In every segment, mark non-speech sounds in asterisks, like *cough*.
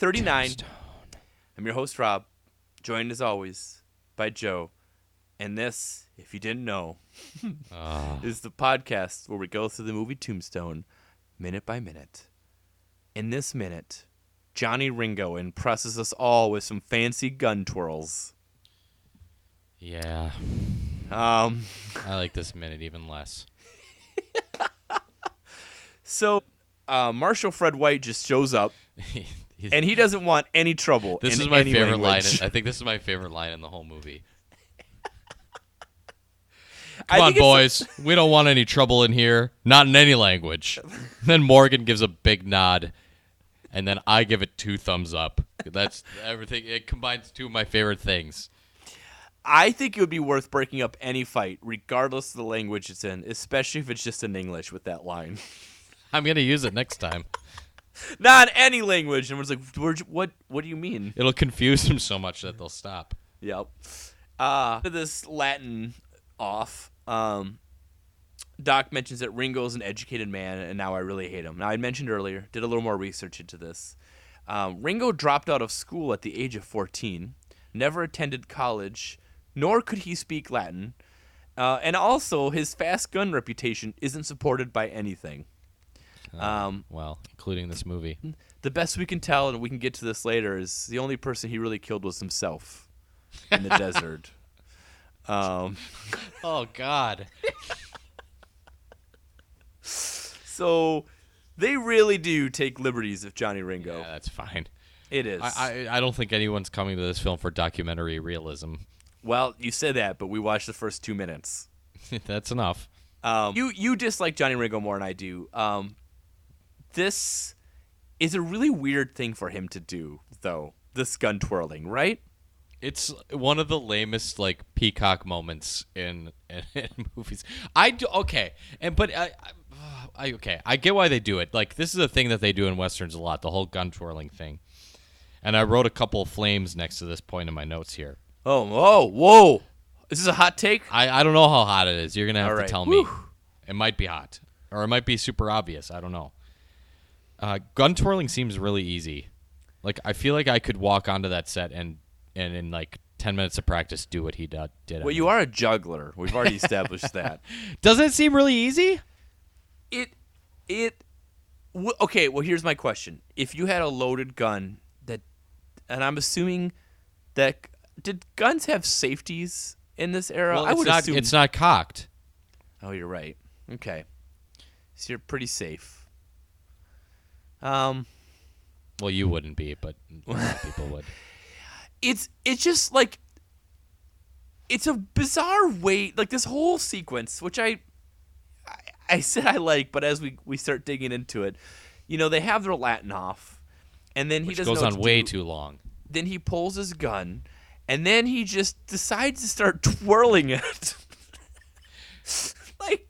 Minute 39. I'm your host, Rob, joined as always by Joe. And this, if you didn't know, Ah. *laughs* *laughs* is the podcast where we go through the movie Tombstone minute by minute. In this minute, Johnny Ringo impresses us all with some fancy gun twirls. yeah, Um, I like this minute even less. *laughs* so, uh, Marshall Fred White just shows up, He's- and he doesn't want any trouble. this is my favorite line. In, I think this is my favorite line in the whole movie. Come on, boys. we don't want any trouble in here. Not in any language. then Morgan gives a big nod, and then I give it two thumbs up. That's everything. It combines two of my favorite things. I think it would be worth breaking up any fight, regardless of the language it's in, especially if it's just in English with that line. I'm gonna use it next time. *laughs* Not any language. And was like, "Where'd what? What do you mean? It'll confuse them so much that they'll stop. Yep. Uh, this Latin off. Um, Doc mentions that Ringo's an educated man, and now I really hate him. Now I mentioned earlier, did a little more research into this. Um, Ringo dropped out of school at the age of 14, never attended college, nor could he speak Latin, uh, and also his fast gun reputation isn't supported by anything. Um, Well, including this movie. the best we can tell, and we can get to this later, is the only person he really killed was himself in the *laughs* desert. Um, Oh God. so they really do take liberties with Johnny Ringo. Yeah, that's fine. It is. I, I I don't think anyone's coming to this film for documentary realism. well, you said that, but we watched the first two minutes. *laughs* that's enough. Um, you you dislike Johnny Ringo more than I do. Um, this is a really weird thing for him to do, though. This gun twirling, right? It's one of the lamest like peacock moments in, in, *laughs* in movies. I do okay, and but I, I, I okay, I get why they do it. Like this is a thing that they do in westerns a lot, the whole gun twirling thing. And I wrote a couple of flames next to this point in my notes here. Oh, whoa, whoa! This is a hot take? I, I don't know how hot it is. You're gonna have All to right. tell me. It might be hot, or it might be super obvious. I don't know. Uh, gun twirling seems really easy. Like I feel like I could walk onto that set and and in like ten minutes of practice do what he did. did Well, you are a juggler. We've already established that. *laughs* Doesn't it seem really easy? It, it. W- okay, well, here's my question: If you had a loaded gun that, and I'm assuming that did guns have safeties in this era? Well, I would not. assume. It's not cocked. Oh, you're right. Okay, so you're pretty safe. Um, Well, you wouldn't be, but a lot of people would. *laughs* it's it's just like it's a bizarre way like this whole sequence which I, I i said i like but as we we start digging into it you know they have their latin off and then he Which goes on to way do. too long. then he pulls his gun and then he just decides to start *laughs* twirling it *laughs* like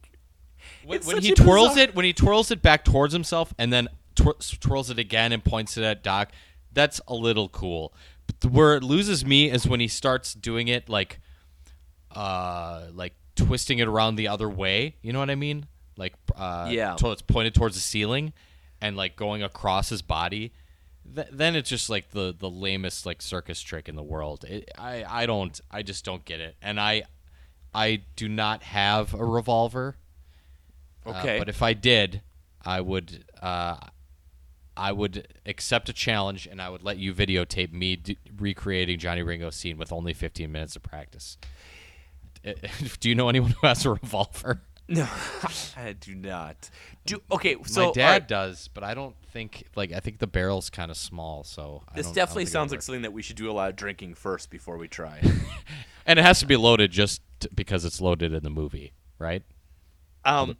When, when he twirls bizarre- it, when he twirls it back towards himself, and then twir- twirls it again and points it at Doc, that's a little cool. But where it loses me is when he starts doing it like, uh, like twisting it around the other way. You know what I mean? Like, uh, Yeah. till it's pointed towards the ceiling, and like going across his body. Th- then it's just like the the lamest like circus trick in the world. It, I I don't I just don't get it, and I I do not have a revolver. Uh, okay but if I did, I would uh, I would accept a challenge and I would let you videotape me d- recreating Johnny Ringo's scene with only 15 minutes of practice. Uh, *laughs* Do you know anyone who has a revolver? no *laughs* i do not do okay so My dad right, does, but I don't think like I think the barrel's kind of small, so I this don't- I don't definitely sounds like something that we should do a lot of drinking first before we try *laughs* and it has to be loaded just because it's loaded in the movie, right? Um,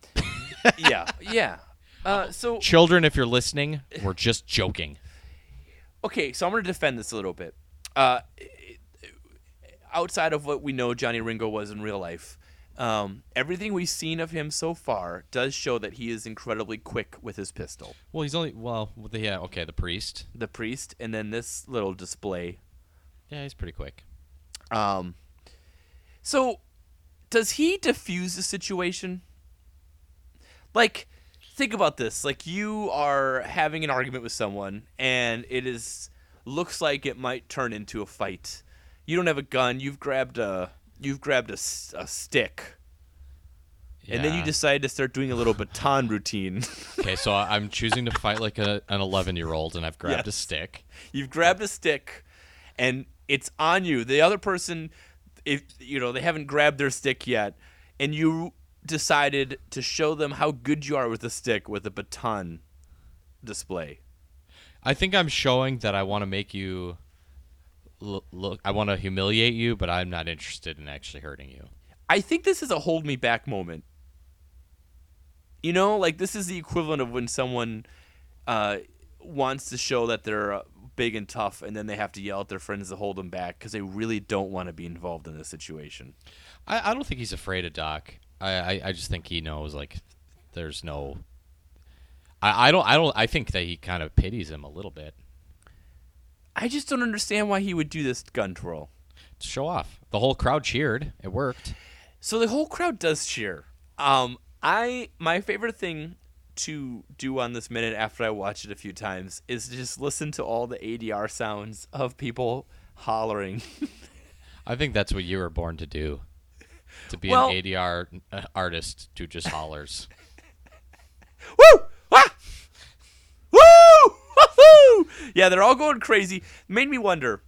yeah, yeah. Uh, so Children, if you're listening, we're just joking. *laughs* okay, so I'm gonna defend this a little bit. Uh, outside of what we know Johnny Ringo was in real life, um, everything we've seen of him so far does show that he is incredibly quick with his pistol. Well, he's only well, the- yeah, okay, the priest. The priest, and then this little display. Yeah, he's pretty quick. Um, so does he defuse the situation? Like, think about this. Like you are having an argument with someone, and it is looks like it might turn into a fight. You don't have a gun. You've grabbed a you've grabbed a, a stick, and then you decide to start doing a little baton routine. *laughs* Okay, so I'm choosing to fight like a, an 11 year old, and I've grabbed a stick. you've grabbed a stick, and it's on you. The other person, if you know they haven't grabbed their stick yet, and you decided to show them how good you are with a stick with a baton display. I think I'm showing that I want to make you look. look I want to humiliate you, but I'm not interested in actually hurting you. I think this is a hold me back moment. You know, like this is the equivalent of when someone uh, wants to show that they're uh, big and tough, and then they have to yell at their friends to hold them back because they really don't want to be involved in this situation. I, I don't think he's afraid of Doc. I, I, I just think he knows like there's no. I, I don't I don't I think that he kind of pities him a little bit. I just don't understand why he would do this gun twirl. To show off. The whole crowd cheered. It worked. So the whole crowd does cheer. Um, I my favorite thing to do on this minute after I watch it a few times is to just listen to all the ADR sounds of people hollering. *laughs* I think that's what you were born to do. To be Well- an ADR uh, artist who just *laughs* hollers. Woo! Ah! Woo! Woohoo! Yeah, they're all going crazy. Made me wonder.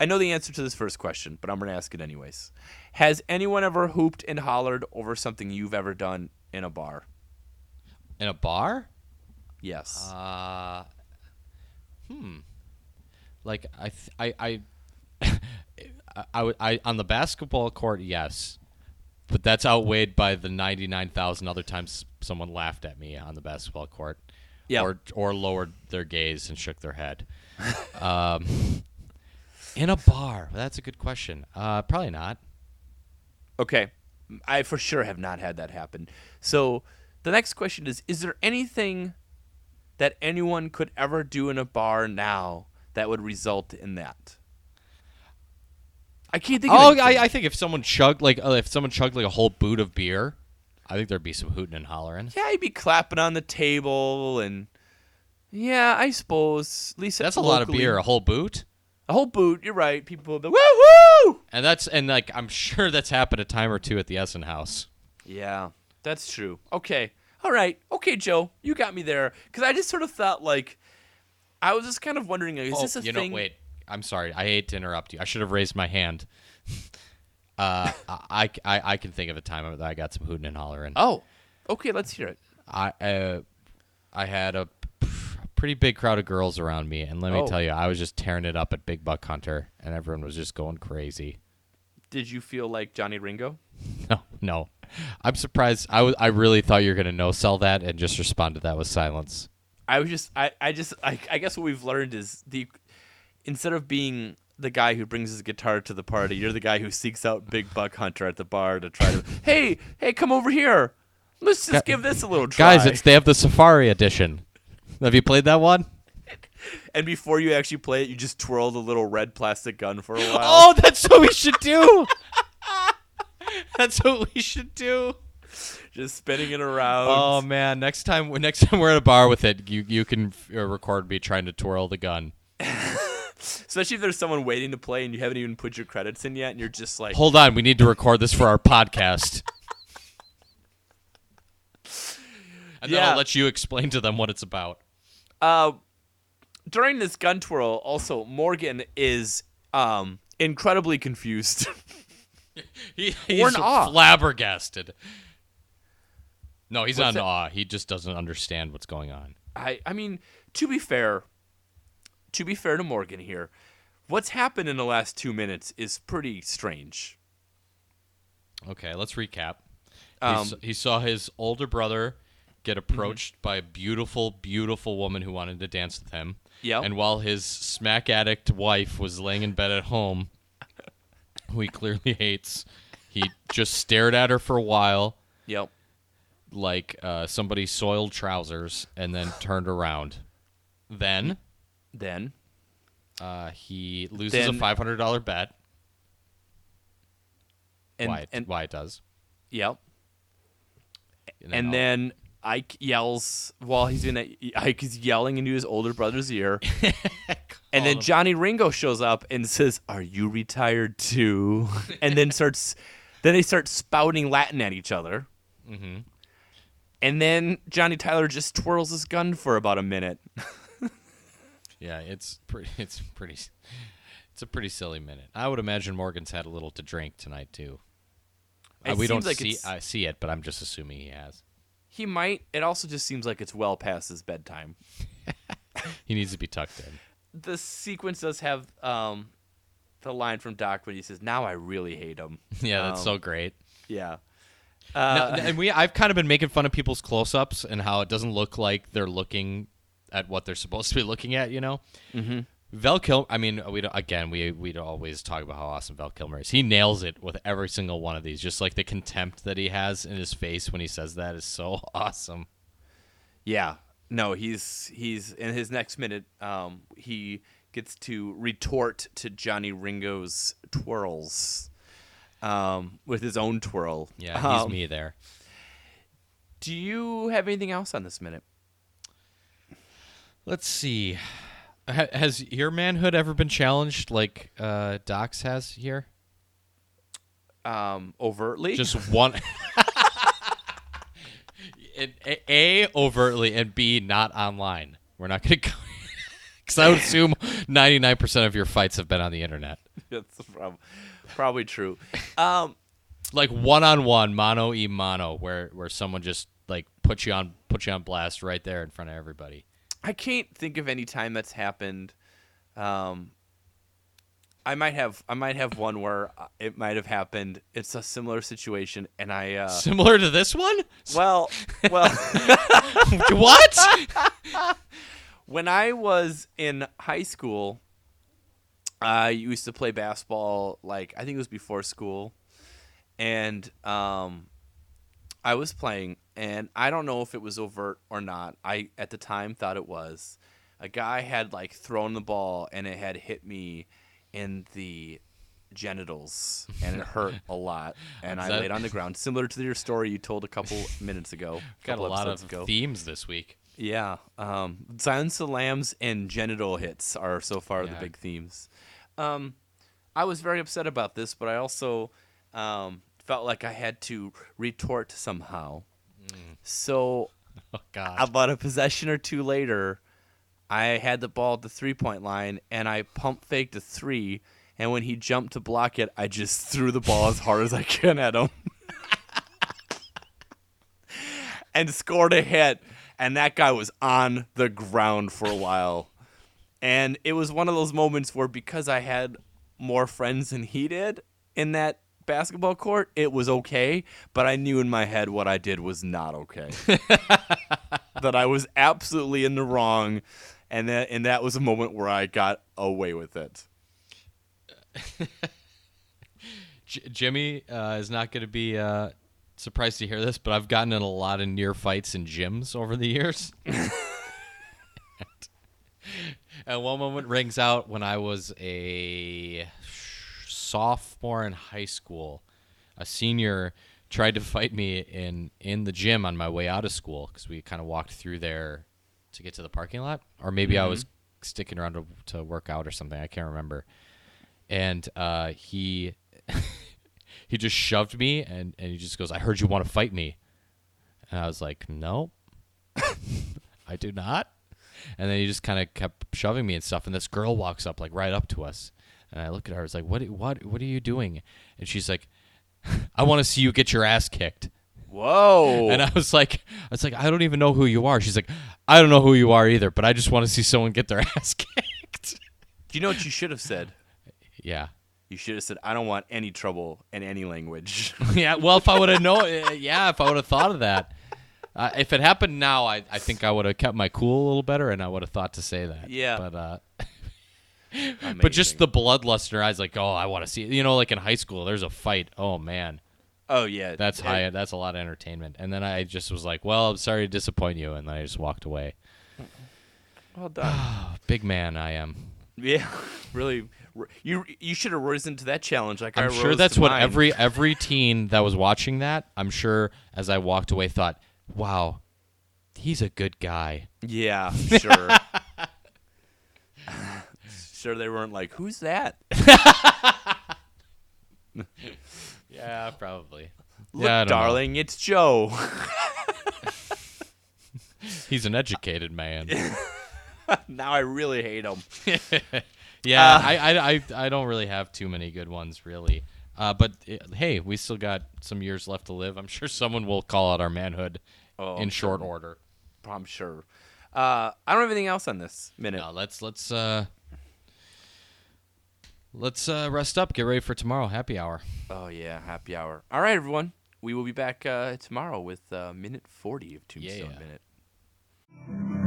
I know the answer to this first question, but I'm going to ask it anyways. Has anyone ever hooped and hollered over something you've ever done in a bar? In a bar? Yes. Uh, hmm. Like I, th- I, I, *laughs* I, I, would- I, on the basketball court, yes, but that's outweighed by the ninety-nine thousand other times someone laughed at me on the basketball court, Yeah. or or lowered their gaze and shook their head. *laughs* um, in a bar, that's a good question. Uh, probably not. Okay. I for sure have not had that happen. So the next question is Is there anything that anyone could ever do in a bar now that would result in that? I can't think of Oh. I, I think if someone chugged like uh, if someone chugged like a whole boot of beer, I think there'd be some hooting and hollering. Yeah, I'd be clapping on the table and yeah, I suppose. At least That's a lot of beer, a whole boot. A whole boot. You're right. People will be woo woo. And that's and like I'm *laughs* sure that's happened a time or two at the Essen Haus. Yeah, that's true. Okay. All right. Okay, Joe, you got me there because I just sort of thought like I was just kind of wondering is oh, this a you thing? know, wait. I'm sorry. I hate to interrupt you. I should have raised my hand. *laughs* uh, I, I, I can think of a time that I got some hooting and hollering. Oh, okay. Let's hear it. I uh, I had a p- pretty big crowd of girls around me, and let me Oh. tell you, I was just tearing it up at Big Buck Hunter, and everyone was just going crazy. Did you feel like Johnny Ringo? *laughs* No, no. I'm surprised. I was. I really thought you were gonna no sell that and just respond to that with silence. I was just, I, I just, I, I guess what we've learned is the instead of being the guy who brings his guitar to the party, you're the guy who seeks out Big Buck Hunter at the bar to try to, *laughs* hey, hey, come over here. Let's just Gu- give this a little try. Guys, it's they have the Safari edition. Have you played that one? *laughs* and before you actually play it, you just twirl the little red plastic gun for a while. *laughs* Oh, that's what we should do. that's what we should do. just spinning it around. Oh man, next time next time we're at a bar with it, you you can uh, record me trying to twirl the gun. Especially if there's someone waiting to play and you haven't even put your credits in yet, and you're just like, Hold on, we need to record this for our podcast. And then I'll let you explain to them what it's about. uh, during this gun twirl, also Morgan is um incredibly confused. *laughs* He, he's flabbergasted. No, he's What's not in that? awe. He just doesn't understand what's going on. I I mean, to be fair, to be fair to Morgan here, what's happened in the last two minutes is pretty strange. Okay, let's recap. Um, he, he saw his older brother get approached by a beautiful, beautiful woman who wanted to dance with him. Yep. And while his smack addict wife was laying in bed at home, who he clearly *laughs* hates, he just stared at her for a while Yep. like uh, somebody soiled trousers and then turned around. Then Then uh, he loses Then- a $500 bet. and why, it, and why it does. yep. And I'll- then Ike yells while he's doing that. Ike is yelling into his older brother's ear, *laughs* and then. Johnny Ringo shows up and says, "Are you retired too?" *laughs* and then starts, then they start spouting Latin at each other. Mm-hmm. And then Johnny Tyler just twirls his gun for about a minute. *laughs* Yeah, it's pretty. *laughs* It's pretty. It's a pretty silly minute. I would imagine Morgan's had a little to drink tonight too. Uh, It we don't like see. I see it, but I'm just assuming he has. He might. It also just seems like it's well past his bedtime. *laughs* He needs to be tucked in. The sequence does have um, the line from Doc when he says, "Now I really hate him." *laughs* Yeah, that's Um, so great. Yeah. Uh, and we I've kind of been making fun of people's close-ups and how it doesn't look like they're looking at what they're supposed to be looking at. You know, mm-hmm. Val Kilmer. I mean, we again we we'd always talk about how awesome Val Kilmer is. He nails it with every single one of these. Just like the contempt that he has in his face when he says that is so *laughs* awesome. Yeah. No, he's he's in his next minute. Um, he gets to retort to Johnny Ringo's twirls, um, with his own twirl. Yeah, he's Um, me there. Do you have anything else on this minute? Let's see. Ha- has your manhood ever been challenged like uh, Doc's has here? Um, overtly. Just one. *laughs* And a, a overtly and B not online. We're not going to go *laughs* because I would assume ninety nine percent of your fights have been on the internet, *laughs* That's prob- probably true. Um, like one on one, mano e mano, where where someone just like puts you on puts you on blast right there in front of everybody. I can't think of any time that's happened. Um, I might have I might have one where uh, it might have happened. It's a similar situation, and I uh, Similar to this one. *laughs* well well *laughs* what? *laughs* when I was in high school, I used to play basketball. Like I think it was before school, and um, I was playing, and I don't know if it was overt or not. I at the time thought it was. A guy had like thrown the ball, and it had hit me in the genitals, and it hurt a lot. *laughs* And I that- laid on the *laughs* ground, similar to your story you told a couple *laughs* minutes ago. Got a lot of ago. themes this week. Yeah. Um, Silence of the Lambs and genital hits are so far the big themes. Um, I was very upset about this, but I also um, felt like I had to retort somehow. Mm. So *laughs* Oh God. about a possession or two later, I had the ball at the three point line and I pump faked a three. And when he jumped to block it, I just *laughs* threw the ball as hard as I can at him *laughs* and scored a hit. And that guy was on the ground for a while. And it was one of those moments where because I had more friends than he did in that basketball court, it was okay. But I knew in my head what I did was not okay. *laughs* that I was absolutely in the wrong. And that, and that was a moment where I got away with it. *laughs* J- Jimmy uh, is not going to be uh, surprised to hear this, but I've gotten in a lot of near fights in gyms over the years. *laughs* and one moment rings out when I was a sophomore in high school. A senior tried to fight me in in the gym on my way out of school because we kind of walked through there to get to the parking lot, or maybe I was sticking around to, to work out or something. I can't remember. And uh, he *laughs* he just shoved me and, and he just goes, I heard you want to fight me. And I was like, No, *laughs* I do not. And then he just kind of kept shoving me and stuff. And this girl walks up, like right up to us. And I look at her, I was like, What what what are you doing? And she's like, *laughs* I want to see you get your ass kicked. Whoa. And I was like, I was like, I don't even know who you are. She's like, I don't know who you are either, but I just want to see someone get their *laughs* ass kicked. Do you know what you should have said? yeah. You should have said, I don't want any trouble in any language. *laughs* yeah. Well, if I would have known, uh, yeah, if I would have thought of that, uh, if it happened now, I, I think I would have kept my cool a little better, and I would have thought to say that. Yeah. But uh, but just the bloodlust in her eyes, like, oh, I want to see. It. You know, like in high school, there's a fight. Oh man, Oh, yeah. that's It- high. That's a lot of entertainment. And then I just was like, well, I'm sorry to disappoint you, and then I just walked away. Well done. *sighs* Big man, I am. yeah. *laughs* Really. You you should have risen to that challenge like I I'm sure that's what mine. every *laughs* every teen that was watching that, I'm sure as I walked away thought, "Wow, he's a good guy. Yeah, *laughs* sure. Sure, they weren't like, "Who's that?" *laughs* Yeah, probably. Look, Yeah, I don't know. darling, it's Joe. *laughs* He's an educated man. *laughs* now I really hate him. yeah, Uh, I, I, I, I don't really have too many good ones, really. Uh, but uh, hey, we still got some years left to live. I'm sure someone will call out our manhood Oh, in short order. I'm sure. Uh, I don't have anything else on this minute. Now let's let's uh, let's uh, rest up. Get ready for tomorrow. Happy hour. Oh yeah, happy hour. All right, everyone. We will be back uh, tomorrow with uh, minute forty of Tombstone Yeah. Minute.